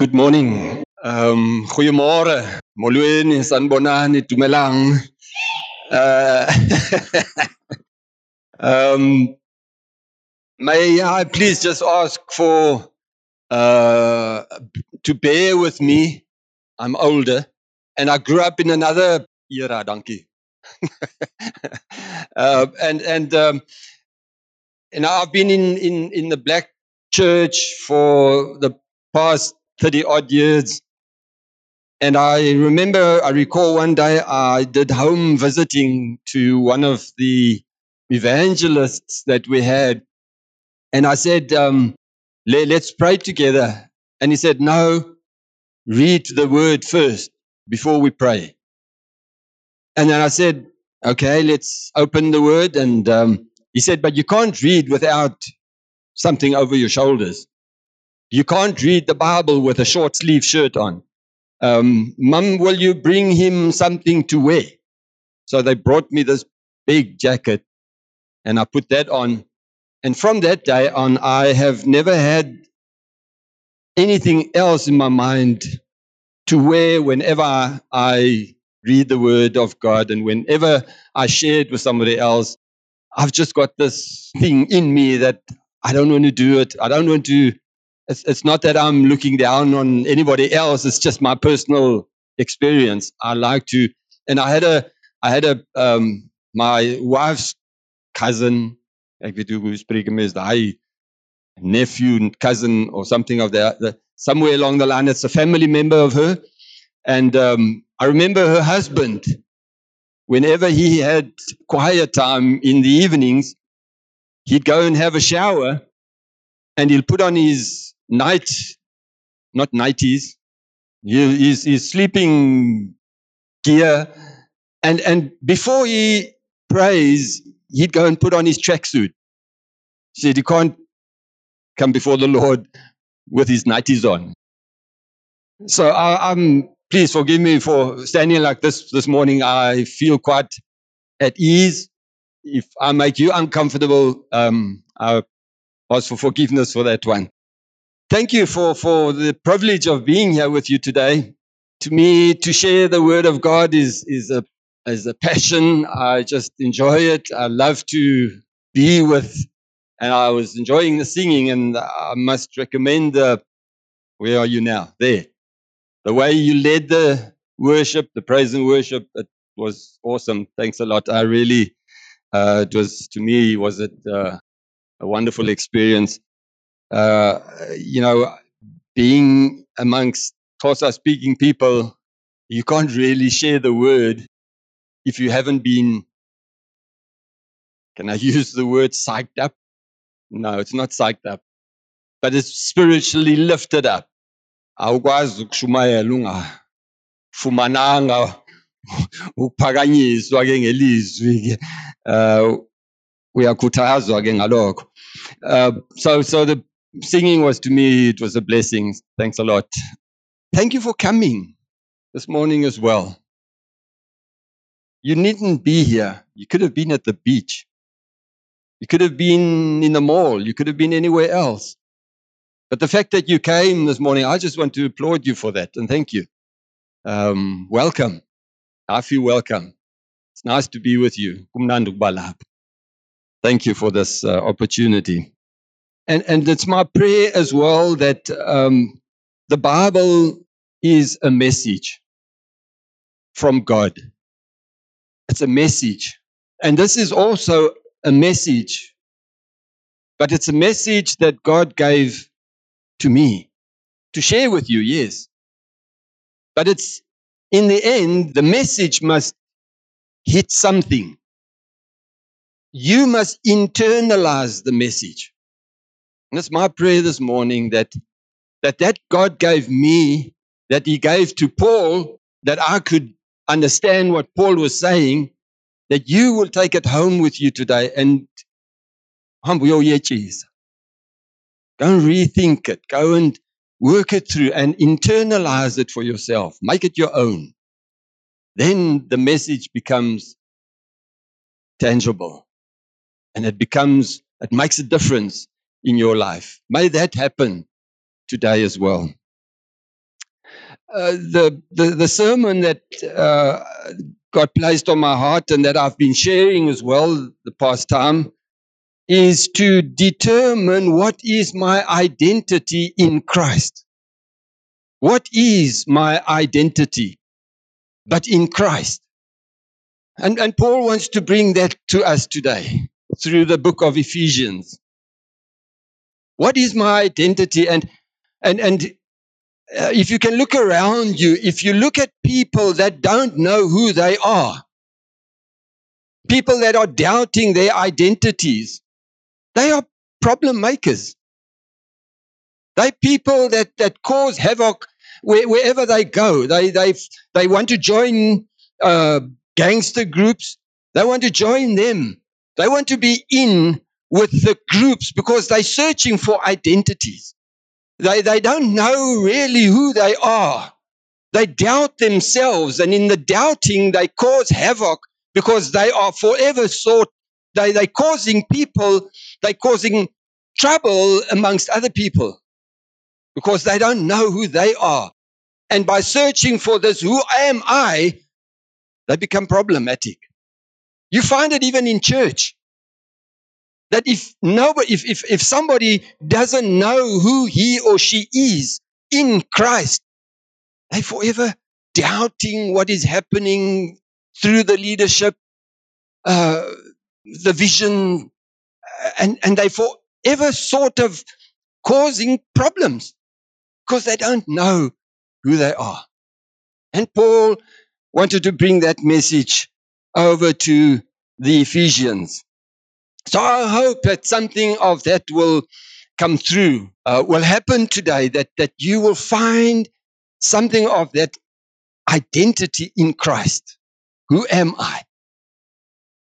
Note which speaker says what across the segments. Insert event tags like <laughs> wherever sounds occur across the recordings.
Speaker 1: Good morning. Um goeiemôre. Molweni, sanbonani, dumelang. Uh <laughs> um may I please just ask for uh to bear with me. I'm older and I grew up in another era, donkey. <laughs> uh, and and um and I've been in in in the black church for the past 30 odd years And I remember, I recall one day I did home visiting to one of the evangelists that we had. And I said, um, "Le- let's pray together. And he said, no, read the word first before we pray. And then I said, okay, let's open the word. And um, he said, but you can't read without something over your shoulders. You can't read the Bible with a short sleeve shirt on. Um, Mum, will you bring him something to wear? So they brought me this big jacket and I put that on. And from that day on, I have never had anything else in my mind to wear whenever I read the word of God and whenever I share it with somebody else. I've just got this thing in me that I don't want to do it. I don't want to. It's, it's not that I'm looking down on anybody else. It's just my personal experience. I like to, and I had a, I had a, um, my wife's cousin. Ek weet hoe spreek is daai nephew, cousin, or something of that. that- Somewhere along the line, it's a family member of her. And um, I remember her husband. Whenever he had quiet time in the evenings, he'd go and have a shower and he'll put on his night, not nighties, he- his, his sleeping gear. And, and before he prays, he'd go and put on his tracksuit. He said, he can't come before the Lord with his nighties on. So I, I'm, please forgive me for standing like this this morning. I feel quite at ease. If I make you uncomfortable, um, I ask for forgiveness for that one. Thank you for, for the privilege of being here with you today. To me, to share the word of God is, is a, is a passion. I just enjoy it. I love to be with, and I was enjoying the singing and I must recommend the, where are you now? There. The way you led the worship, the praise and worship, it was awesome. Thanks a lot. I really, uh, it was, to me, was it, uh, a wonderful experience. Uh, you know, being amongst Xhosa speaking people, you can't really share the word if you haven't been, can I <laughs> use the word psyched up? No, it's not psyched up, but it's spiritually lifted up. Awukwazi <laughs> ke ngelizwi ke. Uh, uyakhuthazwa ke ngalokho. Uh, so, so the singing was to me, it was a blessing. Thanks a lot. Thank you for coming this morning as well. You needn't be here. You could have been at the beach. You could have been in the mall. You could have been anywhere else. But the fact that you came this morning, I just want to applaud you for that and thank you. Um, welcome. I feel welcome. It's nice to be with you. Thank you for this uh, opportunity. And, and it's my prayer as well that um, the Bible is a message from God. It's a message. And this is also a message, but it's a message that God gave to me to share with you, yes. But it's in the end, the message must hit something. You must internalize the message. And it's my prayer this morning that that that God gave me, that He gave to Paul, that I could understand what Paul was saying, that you will take it home with you today and humble your ears. Go and rethink it. Go and work it through and internalize it for yourself. Make it your own. Then the message becomes tangible and it becomes, it makes a difference in your life. May that happen today as well. uh, the, the the sermon that uh, got placed on my heart and that I've been sharing as well the past time is to determine what is my identity in Christ. What is my identity? But in Christ. And, and Paul wants to bring that to us today through the book of Ephesians. What is my identity? And, and, and uh, if you can look around you, if you look at people that don't know who they are, people that are doubting their identities, they are problem makers. They people that, that cause havoc where, wherever they go. They, they, they want to join uh, gangster groups. They want to join them. They want to be in with the groups because they're searching for identities. They, they don't know really who they are. They doubt themselves, and in the doubting, they cause havoc because they are forever sought. They, they're causing people, they're causing trouble amongst other people because they don't know who they are. And by searching for this, who am I, they become problematic. You find it even in church. That if nobody, if, if, if somebody doesn't know who he or she is in Christ, they forever doubting what is happening through the leadership, uh, the vision, and, and they forever sort of causing problems because they don't know who they are. And Paul wanted to bring that message over to the Ephesians. So I hope that something of that will come through, uh, will happen today, that, that you will find something of that identity in Christ. Who am I?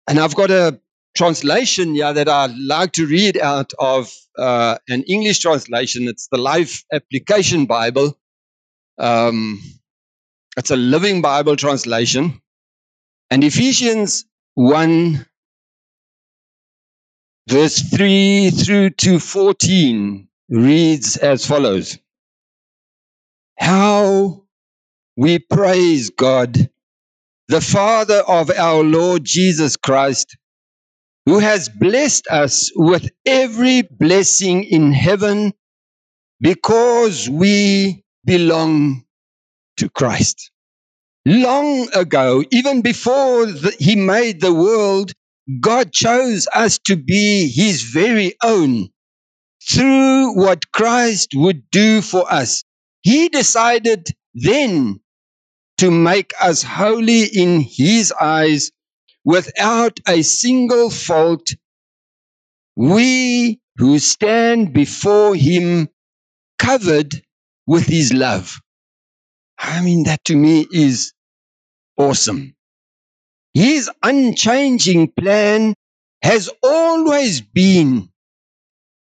Speaker 1: And I've got a translation here that I like to read out of uh, an English translation. It's the Life Application Bible. Um, it's a Living Bible translation. And Ephesians 1, verse 3 through to 14 reads as follows How we praise God, the Father of our Lord Jesus Christ, who has blessed us with every blessing in heaven because we belong to Christ. Long ago, even before the, He made the world, God chose us to be His very own through what Christ would do for us. He decided then to make us holy in His eyes without a single fault. We who stand before Him covered with His love. I mean, that to me is awesome. His unchanging plan has always been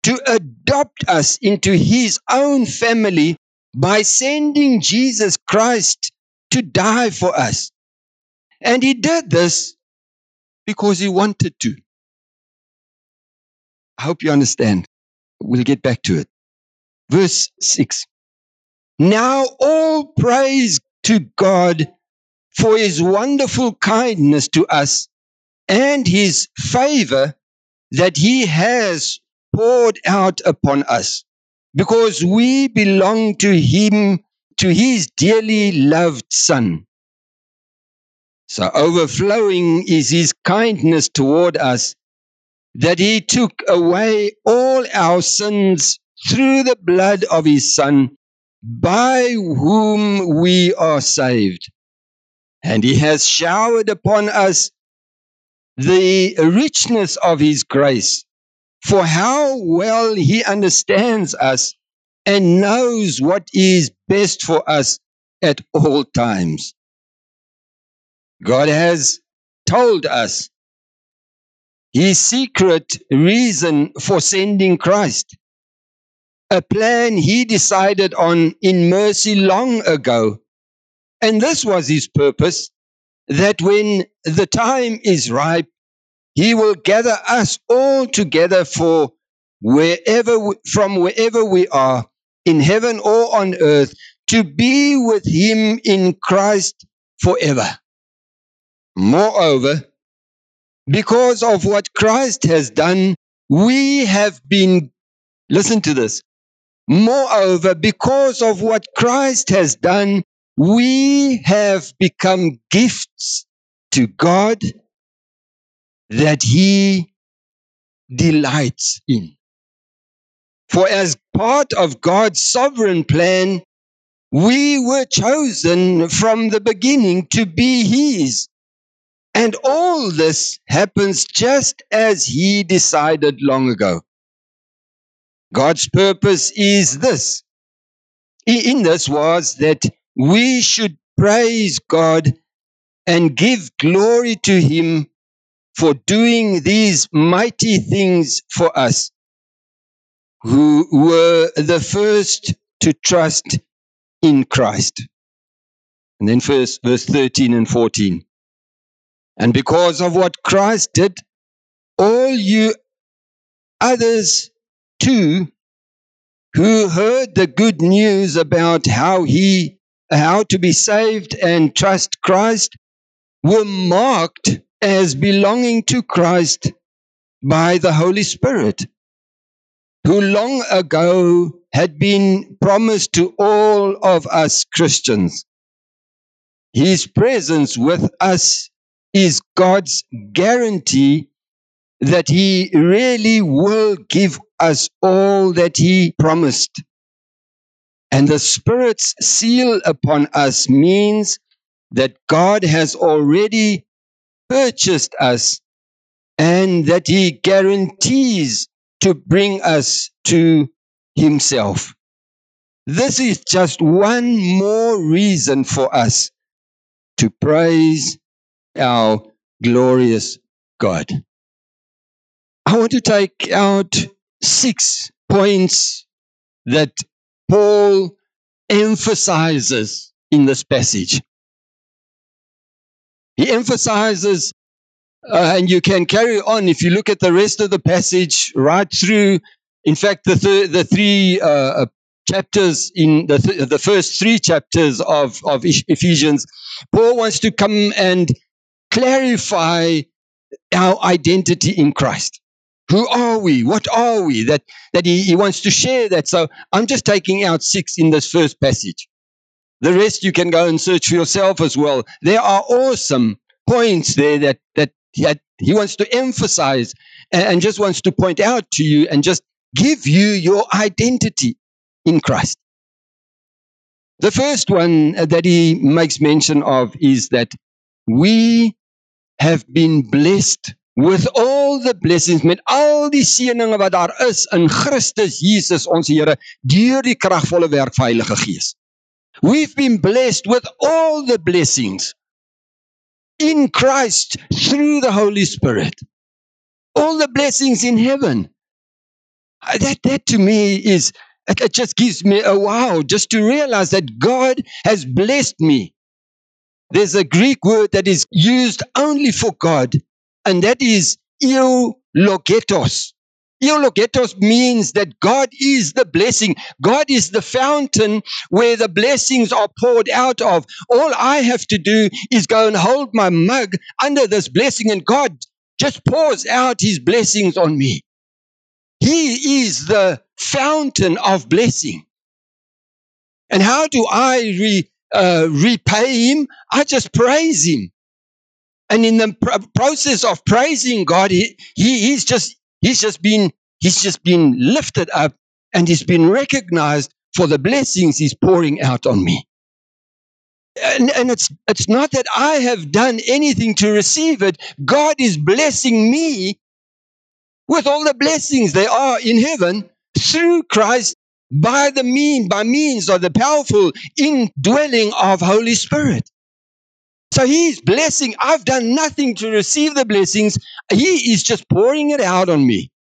Speaker 1: to adopt us into his own family by sending Jesus Christ to die for us. And he did this because he wanted to. I hope you understand. We'll get back to it. Verse 6. Now all praise to God for his wonderful kindness to us and his favor that he has poured out upon us because we belong to him, to his dearly loved son. So overflowing is his kindness toward us that he took away all our sins through the blood of his son by whom we are saved. And he has showered upon us the richness of his grace. For how well he understands us and knows what is best for us at all times. God has told us his secret reason for sending Christ a plan he decided on in mercy long ago. And this was his purpose that when the time is ripe, he will gather us all together for wherever, from wherever we are, in heaven or on earth, to be with him in Christ forever. Moreover, because of what Christ has done, we have been, listen to this. Moreover, because of what Christ has done, we have become gifts to God that he delights in. For as part of God's sovereign plan, we were chosen from the beginning to be his. And all this happens just as he decided long ago. God's purpose is this. In this was that we should praise God and give glory to him for doing these mighty things for us who were the first to trust in Christ. And then verse, verse 13 and 14. And because of what Christ did, all you others too who heard the good news about how he how to be saved and trust Christ were marked as belonging to Christ by the Holy Spirit who long ago had been promised to all of us Christians. His presence with us is God's guarantee that He really will give us all that He promised. And the Spirit's seal upon us means that God has already purchased us and that He guarantees to bring us to Himself. This is just one more reason for us to praise our glorious God. I want to take out six points that Paul emphasizes in this passage. He emphasizes, uh, and you can carry on if you look at the rest of the passage right through. In fact, the th- the three uh, uh, chapters in the th- the first three chapters of of Ephesians, Paul wants to come and clarify our identity in Christ. Who are we? What are we? That, that he, he wants to share that. So I'm just taking out six in this first passage. The rest you can go and search for yourself as well. There are awesome points there that, that, he wants to emphasize and, and just wants to point out to you and just give you your identity in Christ. The first one that he makes mention of is that we have been blessed with all the blessings met al die seëninge wat daar is in Christus Jesus ons Here deur die kragvolle werk van Heilige Gees. We've been blessed with all the blessings in Christ through the Holy Spirit. All the blessings in heaven. That that to me is it just gives me a wow just to realize that God has blessed me. There's a Greek word that is used only for God and that is eulogetos. Eulogetos means that God is the blessing. God is the fountain where the blessings are poured out of. All I have to do is go and hold my mug under this blessing, and God just pours out his blessings on me. He is the fountain of blessing. And how do I re, uh, repay him? I just praise him. And in the pr- process of praising God, he, he, he's just, he's just been, he's just been lifted up and he's been recognized for the blessings he's pouring out on me. And, and it's, it's not that I have done anything to receive it. God is blessing me with all the blessings there are in heaven through Christ by the mean, by means of the powerful indwelling of Holy Spirit. So he's blessing. I've done nothing to receive the blessings. He is just pouring it out on me.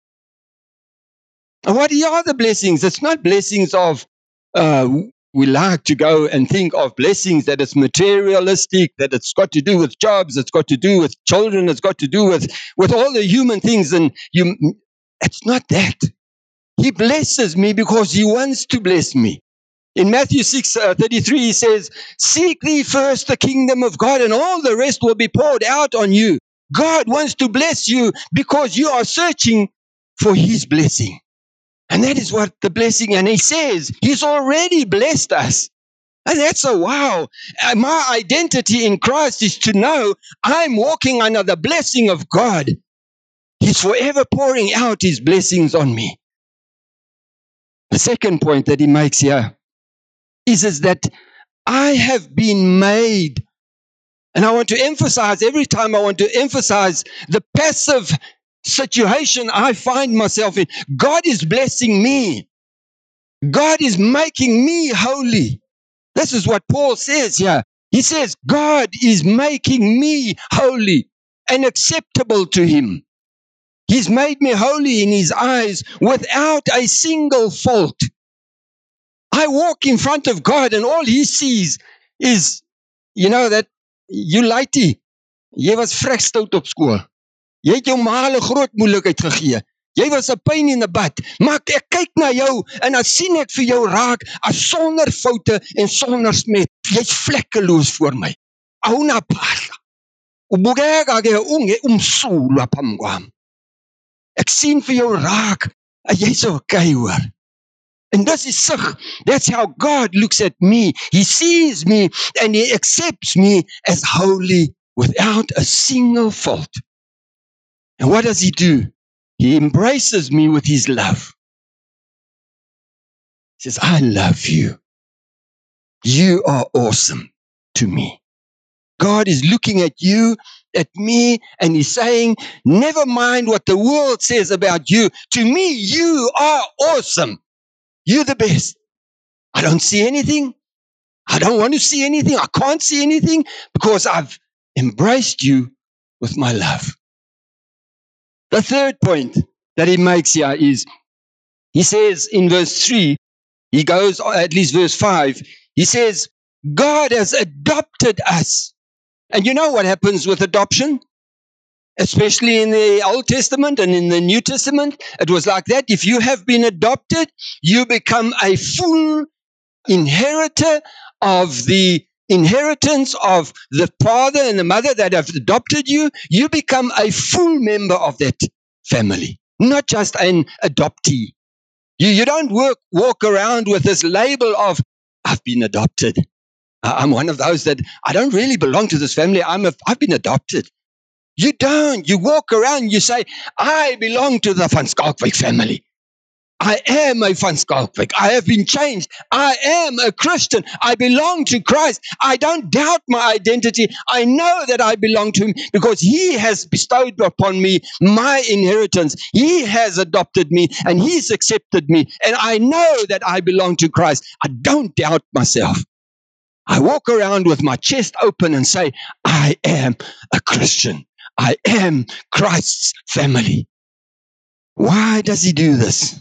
Speaker 1: And what are the blessings? It's not blessings of, uh, we like to go and think of blessings that it's materialistic, that it's got to do with jobs, it's got to do with children, it's got to do with, with all the human things. And you, it's not that. He blesses me because he wants to bless me. In Matthew 6 uh, 33, he says, Seek thee first the kingdom of God, and all the rest will be poured out on you. God wants to bless you because you are searching for his blessing. And that is what the blessing, and he says, he's already blessed us. And that's a wow. Uh, my identity in Christ is to know I'm walking under the blessing of God. He's forever pouring out his blessings on me. The second point that he makes here is, is that I have been made. And I want to emphasize every time I want to emphasize the passive situation I find myself in. God is blessing me. God is making me holy. This is what Paul says here. He says, God is making me holy and acceptable to him. He's made me holy in his eyes without a single fault. I walk in front of God and all he sees is, you know, that you lighty. Jy was vrek stout op skool. Jy het jou ma 'n groot moeilikheid gegee. Jy was 'n pyn in 'n bad. Maar ek kyk na jou en dan sien ek vir jou raak as sonder foute en sonder smet. Jy's vlekkeloos voor my. Awuna phahla. Ubukeka ke unge umsulwa phambi kwami. Ek sien vir jou raak. Jy's okay hoor. And this is sig. That's how God looks at me. He sees me and he accepts me as holy without a single fault. And what does he do? He embraces me with his love. He says, I love you. You are awesome to me. God is looking at you, at me, and He's saying, Never mind what the world says about you. To me, you are awesome. You're the best. I don't see anything. I don't want to see anything. I can't see anything because I've embraced you with my love. The third point that he makes here is he says in verse 3, he goes uh, at least verse 5, he says, God has adopted us and you know what happens with adoption? Especially in the Old Testament and in the New Testament, it was like that. If you have been adopted, you become a full inheritor of the inheritance of the father and the mother that have adopted you. You become a full member of that family, not just an adoptee. You, you don't work, walk around with this label of, I've been adopted. I'm one of those that I don't really belong to this family. I'm a, I've been adopted. You don't. You walk around, you say, I belong to the Van Schalkwyk family. I am a Van Schalkwyk. I have been changed. I am a Christian. I belong to Christ. I don't doubt my identity. I know that I belong to Him because He has bestowed upon me my inheritance. He has adopted me and He's accepted me. And I know that I belong to Christ. I don't doubt myself. I walk around with my chest open and say, I am a Christian. I am Christ's family. Why does he do this?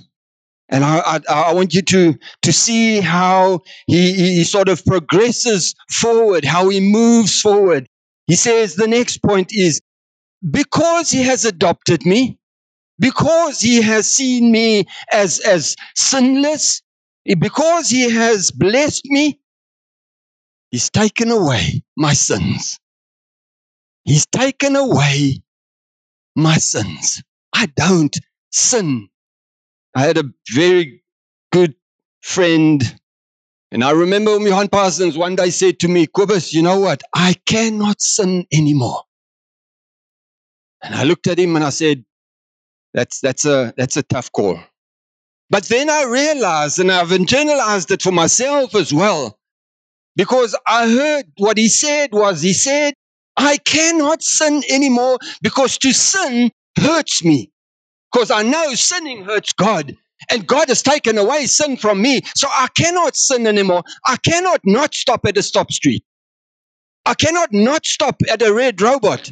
Speaker 1: And I, I, I want you to, to see how he, he sort of progresses forward, how he moves forward. He says the next point is because he has adopted me, because he has seen me as, as sinless, because he has blessed me, He's taken away my sins. He's taken away my sins. I don't sin. I had a very good friend, and I remember when Johan Parsons one day said to me, Kobus, you know what? I cannot sin anymore. And I looked at him and I said, that's, that's, a, that's a tough call. But then I realized, and I've internalized it for myself as well, because I heard what he said was, he said, I cannot sin anymore because to sin hurts me. Because I know sinning hurts God. And God has taken away sin from me. So I cannot sin anymore. I cannot not stop at a stop street. I cannot not stop at a red robot.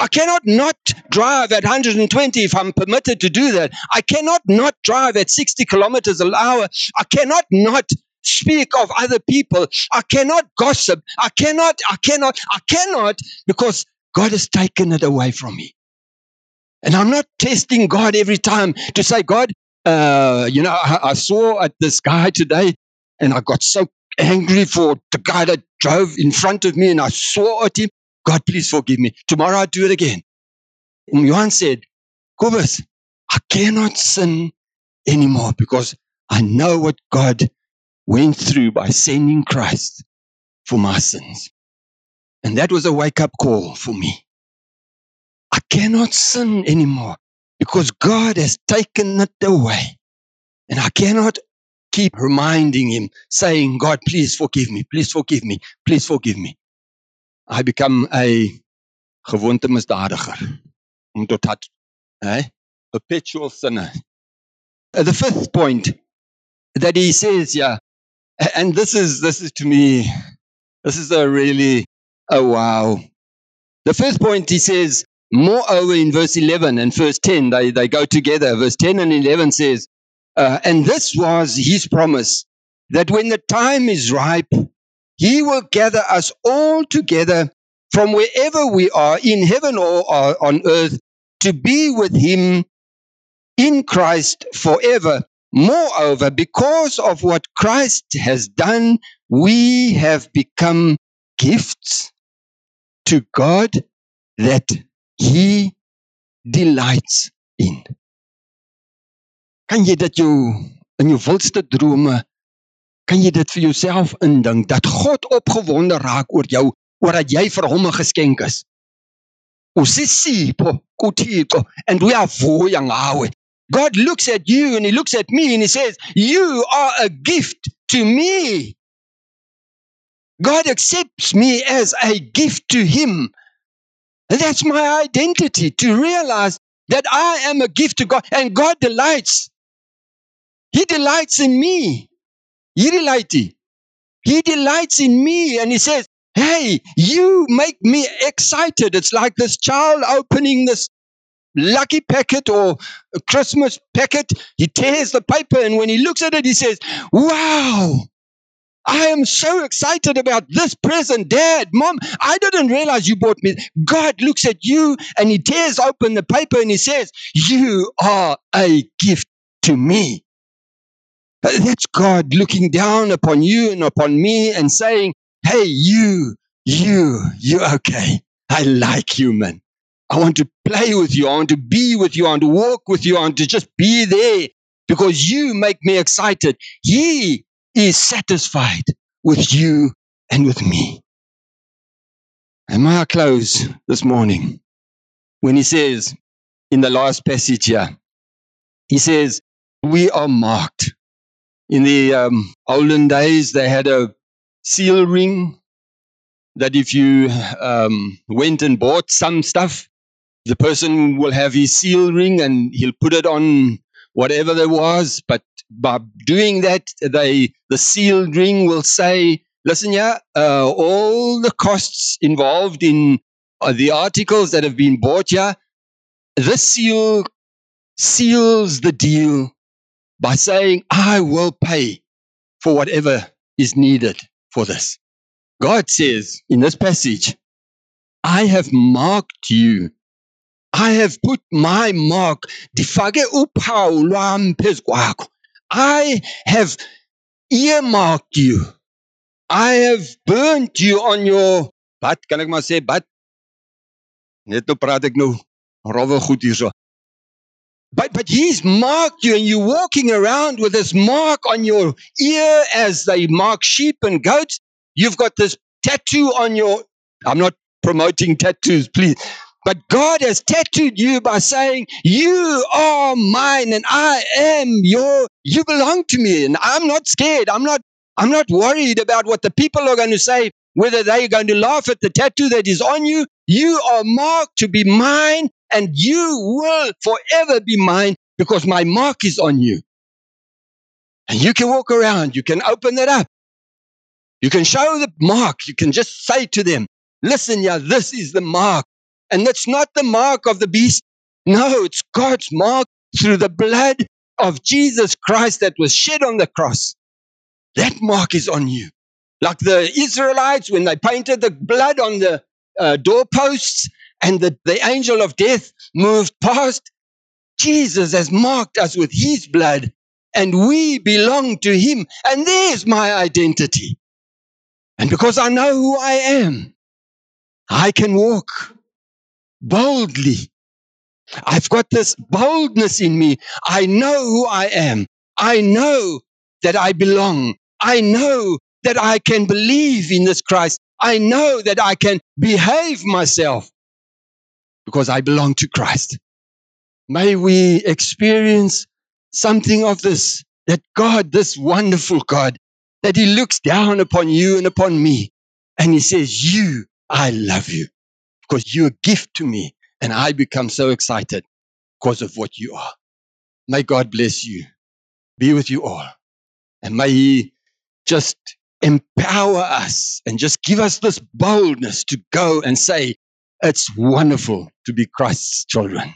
Speaker 1: I cannot not drive at 120 if I'm permitted to do that. I cannot not drive at 60 kilometers an hour. I cannot not speak of other people. I cannot gossip. I cannot, I cannot, I cannot because God has taken it away from me. And I'm not testing God every time to say, God, uh, you know, I, I saw at this guy today and I got so angry for the guy that drove in front of me and I swore at him, God, please forgive me. Tomorrow I'll do it again. And Johan said, Kobus, I cannot sin anymore because I know what God went through by sending Christ for my sins. And that was a wake up call for me. I cannot sin anymore because God has taken it away. And I cannot keep reminding him, saying, God, please forgive me, please forgive me, please forgive me. I become a gewoonte misdadiger. Om tot dat, perpetual sinner. Uh, the fifth point that he says, yeah, and this is, this is to me, this is a really, oh wow. The first point he says, moreover in verse 11 and verse 10, they, they go together. Verse 10 and 11 says, uh, and this was his promise that when the time is ripe, he will gather us all together from wherever we are in heaven or on earth to be with him in Christ forever. Moreover, because of what Christ has done, we have become gifts to God that he delights in. Kan jy dit jou in jou wildste drome kan jy dit vir jouself indink dat God opgewonde raak oor jou oor dat jy vir hom 'n geskenk is. Usisipho kuThixo and uyavuya ngawe. God looks at you and he looks at me and he says, "You are a gift to me." God accepts me as a gift to him. And that's my identity to realize that I am a gift to God and God delights he delights in me. He. He delights in me and he says, Hey, you make me excited. It's like this child opening this lucky packet or a Christmas packet. He tears the paper and when he looks at it, he says, Wow, I am so excited about this present. Dad, mom, I didn't realize you bought me. God looks at you and he tears open the paper and he says, You are a gift to me. That's God looking down upon you and upon me and saying, Hey, you, you, you're okay. I like you, man. I want to play with you. I want to be with you. I want to walk with you. I want to just be there because you make me excited. He is satisfied with you and with me. And may I close this morning when he says in the last passage here, he says, We are marked in the um, olden days, they had a seal ring that if you um, went and bought some stuff, the person will have his seal ring and he'll put it on whatever there was. But by doing that, they the seal ring will say, "Listen, yeah, uh, all the costs involved in uh, the articles that have been bought here, this seal seals the deal by saying, I will pay for whatever is needed for this. God says in this passage, I have marked you. I have put my mark. I have earmarked you. I have burnt you on your wat kan ek maar sê wat net nou praat ek nou rowwe goed hierso but, but he's marked you and you're walking around with this mark on your ear as they mark sheep and goats. You've got this tattoo on your, I'm not promoting tattoos, please. But God has tattooed you by saying, you are mine and I am your, you belong to me and I'm not scared. I'm not, I'm not worried about what the people are going to say, whether they're going to laugh at the tattoo that is on you. You are marked to be mine and you will forever be mine because my mark is on you. And you can walk around, you can open it up. You can show the mark. You can just say to them, listen, yeah, this is the mark. And that's not the mark of the beast. No, it's God's mark through the blood of Jesus Christ that was shed on the cross. That mark is on you. Like the Israelites, when they painted the blood on the uh, doorposts, and the, the angel of death moved past, Jesus has marked us with his blood, and we belong to him. And there's my identity. And because I know who I am, I can walk boldly. I've got this boldness in me. I know who I am. I know that I belong. I know that I can believe in this Christ. I know that I can behave myself because I belong to Christ. May we experience something of this, that God, this wonderful God, that He looks down upon you and upon me, and He says, You, I love you because you're a gift to me, and I become so excited because of what you are. May God bless you, be with you all, and may He just empower us and just give us this boldness to go and say, It's wonderful to be Christ's children.